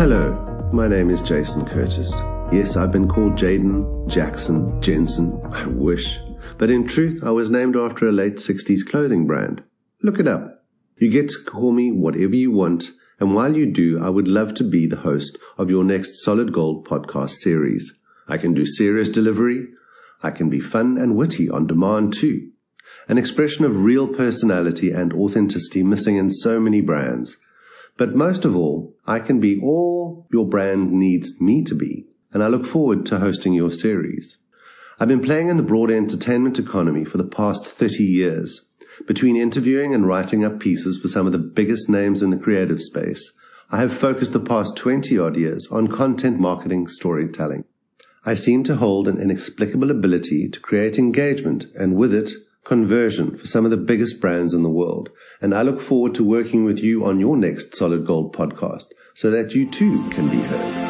Hello, my name is Jason Curtis. Yes, I've been called Jaden, Jackson, Jensen, I wish. But in truth, I was named after a late 60s clothing brand. Look it up. You get to call me whatever you want, and while you do, I would love to be the host of your next Solid Gold podcast series. I can do serious delivery. I can be fun and witty on demand too. An expression of real personality and authenticity missing in so many brands. But most of all, I can be all your brand needs me to be and I look forward to hosting your series. I've been playing in the broad entertainment economy for the past 30 years. Between interviewing and writing up pieces for some of the biggest names in the creative space, I have focused the past 20 odd years on content marketing storytelling. I seem to hold an inexplicable ability to create engagement and with it, conversion for some of the biggest brands in the world. And I look forward to working with you on your next Solid Gold podcast so that you too can be heard.